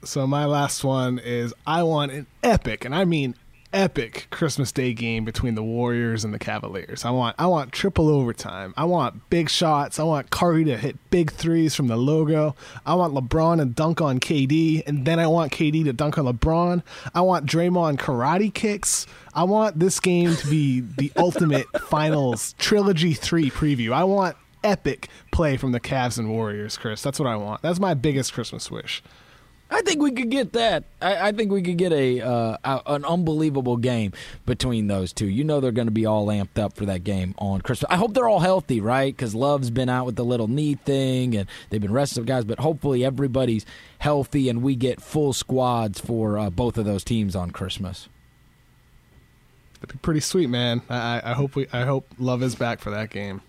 so my last one is I want an epic, and I mean epic Christmas Day game between the Warriors and the Cavaliers. I want I want triple overtime. I want big shots. I want Curry to hit big threes from the logo. I want LeBron to dunk on KD, and then I want KD to dunk on LeBron. I want Draymond karate kicks. I want this game to be the [laughs] ultimate finals trilogy three preview. I want epic play from the Cavs and Warriors, Chris. That's what I want. That's my biggest Christmas wish. I think we could get that. I, I think we could get a, uh, a an unbelievable game between those two. You know they're going to be all amped up for that game on Christmas. I hope they're all healthy, right? Because Love's been out with the little knee thing, and they've been resting some guys. But hopefully everybody's healthy, and we get full squads for uh, both of those teams on Christmas. That'd be pretty sweet, man. I, I- hope we. I hope Love is back for that game.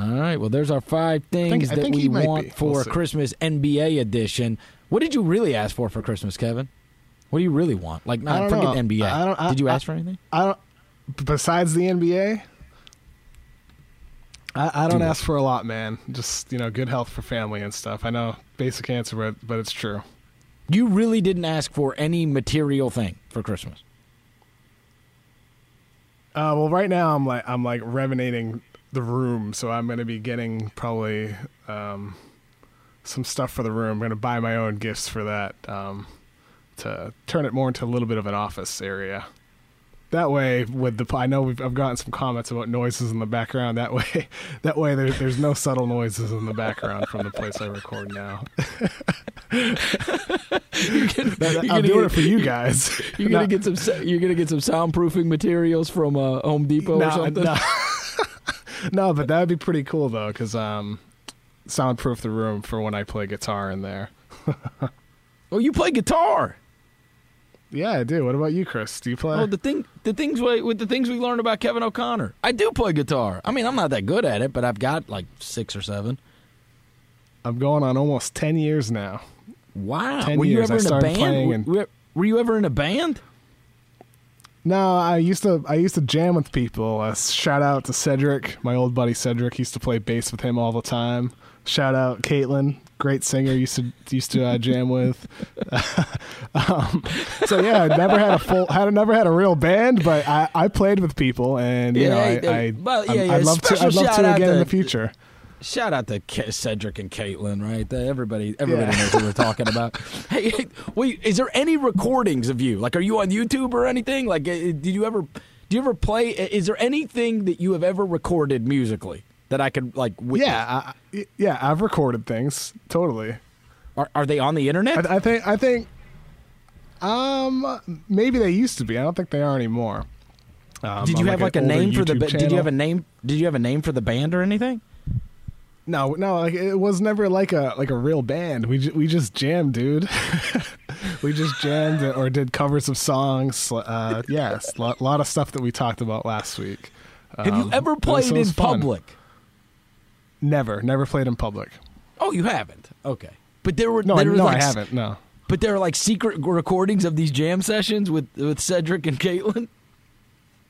All right. Well, there's our five things I that think we want be. for We'll. Christmas NBA edition. What did you really ask for for Christmas, Kevin? What do you really want? Like, not forget know. NBA. I don't- I- did you I- ask for anything? I don't. Besides the NBA, I, I don't Do it. ask for a lot, man. Just you know, good health for family and stuff. I know basic answer, but but it's true. You really didn't ask for any material thing for Christmas. Uh, well, right now I'm like I'm like renovating the room, so I'm gonna be getting probably um, some stuff for the room. I'm gonna buy my own gifts for that um, to turn it more into a little bit of an office area. That way, with the I know we've, I've gotten some comments about noises in the background. That way, [laughs] that way there, there's no subtle noises in the background from the place I record now. [laughs] That- You're I'm doing get- it for you [laughs] guys. You're gonna Not- get some. You're gonna get some soundproofing materials from uh, Home Depot or something. No. no, but that would be pretty cool though, because um, soundproof the room for when I play guitar in there. [laughs] Oh, you play guitar. Yeah, I do. What about you, Chris? Do you play? Oh, the thing, the things we, with the things we learned about Kevin O'Connor. I do play guitar. I mean, I'm not that good at it, but I've got like six or seven. I'm going on almost ten years now. Wow. 10 were you years. ever I in a band? playing Were- and- were, were you ever in a band? No, I used to. I used to jam with people. Uh, shout out to Cedric, my old buddy Cedric. Used to play bass with him all the time. Shout out Caitlin, great singer. Used to used to uh, jam with. [laughs] um, so yeah, I never had a full. Had never had a real band, but I, I played with people, and you Yeah, know, I, hey, I, well, yeah, yeah, I'd love to. special I'd love to again in to- the future. Shout out to Ke- Cedric and Caitlin, right? Everybody, everybody knows who we're talking about. [laughs] Hey, hey, wait, is there any recordings of you? Like, are you on YouTube or anything? Like, uh, did you ever, do you ever play? Is there anything that you have ever recorded musically that I could like? Witness? Yeah, I, yeah, I've recorded things totally. Are, are they on the internet? I, I think I think um maybe they used to be. I don't think they are anymore. Um, did you have like, a name older for the? YouTube ba- Did you have a name? Did you have a name for the band or anything? No, no, like it was never like a like a real band. We ju- we just jammed, dude. [laughs] we just jammed or did covers of songs. Uh, yes, a lot, lot of stuff that we talked about last week. have you Um, ever played in fun. public? Never, never played in public. Oh, you haven't. Okay, but there were No, I, there were no, like, I haven't. No. But there are like secret recordings of these jam sessions with with Cedric and Caitlin.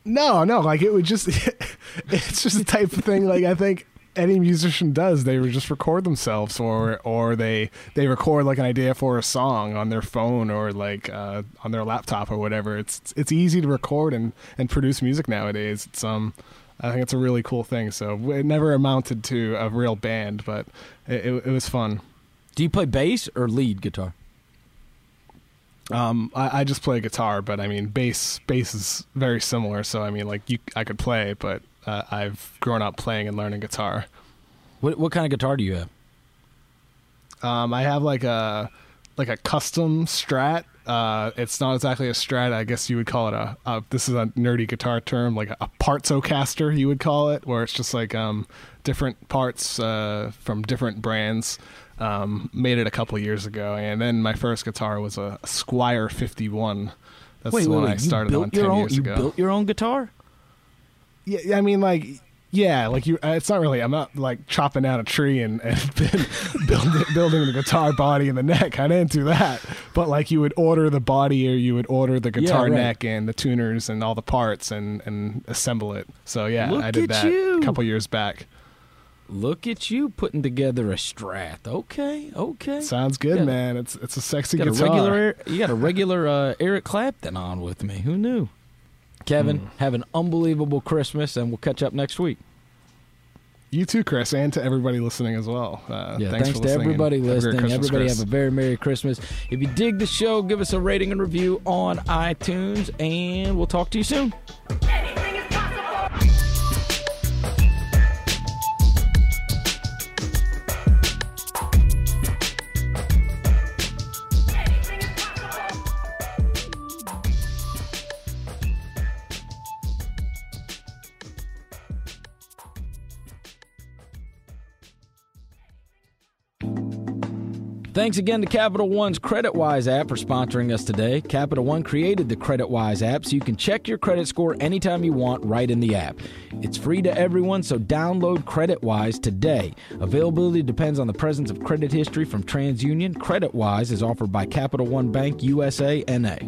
No, no, like it would just [laughs] it's just the type of thing like I think any musician does. They would just record themselves, or or they they record like an idea for a song on their phone or like uh, on their laptop or whatever. It's it's easy to record and and produce music nowadays. It's um. I think it's a really cool thing. So it never amounted to a real band, but it, it, it was fun. Do you play bass or lead guitar? Um, I, I just play guitar, but I mean bass. Bass is very similar. So I mean, like you, I could play, but uh, I've grown up playing and learning guitar. What what kind of guitar do you have? Um, I have like a like a custom Strat. Uh, it's not exactly a Strat. I guess you would call it a. a this is a nerdy guitar term, like a partsocaster. You would call it, where it's just like um, different parts uh, from different brands. Um, made it a couple years ago, and then my first guitar was a, Squier 51. That's wait, the wait, one wait. I started you on ten own, years you ago. built your own guitar? Yeah, I mean, like, yeah, like you. uh, It's not really. I'm not like chopping down a tree and, and [laughs] then building building the guitar body and the neck. I didn't do that. But like, you would order the body, or you would order the guitar right. neck and the tuners and all the parts and and assemble it. So yeah, Look I did that you. a couple years back. Look at you putting together a Strat. Okay, okay. Sounds good, Yeah. man. It's it's a sexy got a guitar. regular you got a regular uh, Eric Clapton on with me. Who knew? Kevin, Hmm. have an unbelievable Christmas, and we'll catch up next week. You too, Chris, and to everybody listening as well. Uh, Yeah, thanks, thanks, to everybody and have listening. Everybody Chris. have a very merry Christmas. If you dig the show, give us a rating and review on iTunes, and we'll talk to you soon. Thanks again to Capital One's CreditWise app for sponsoring us today. Capital One created the CreditWise app so you can check your credit score anytime you want right in the app. It's free to everyone, so download CreditWise today. Availability depends on the presence of credit history from TransUnion. CreditWise is offered by Capital One Bank USA NA.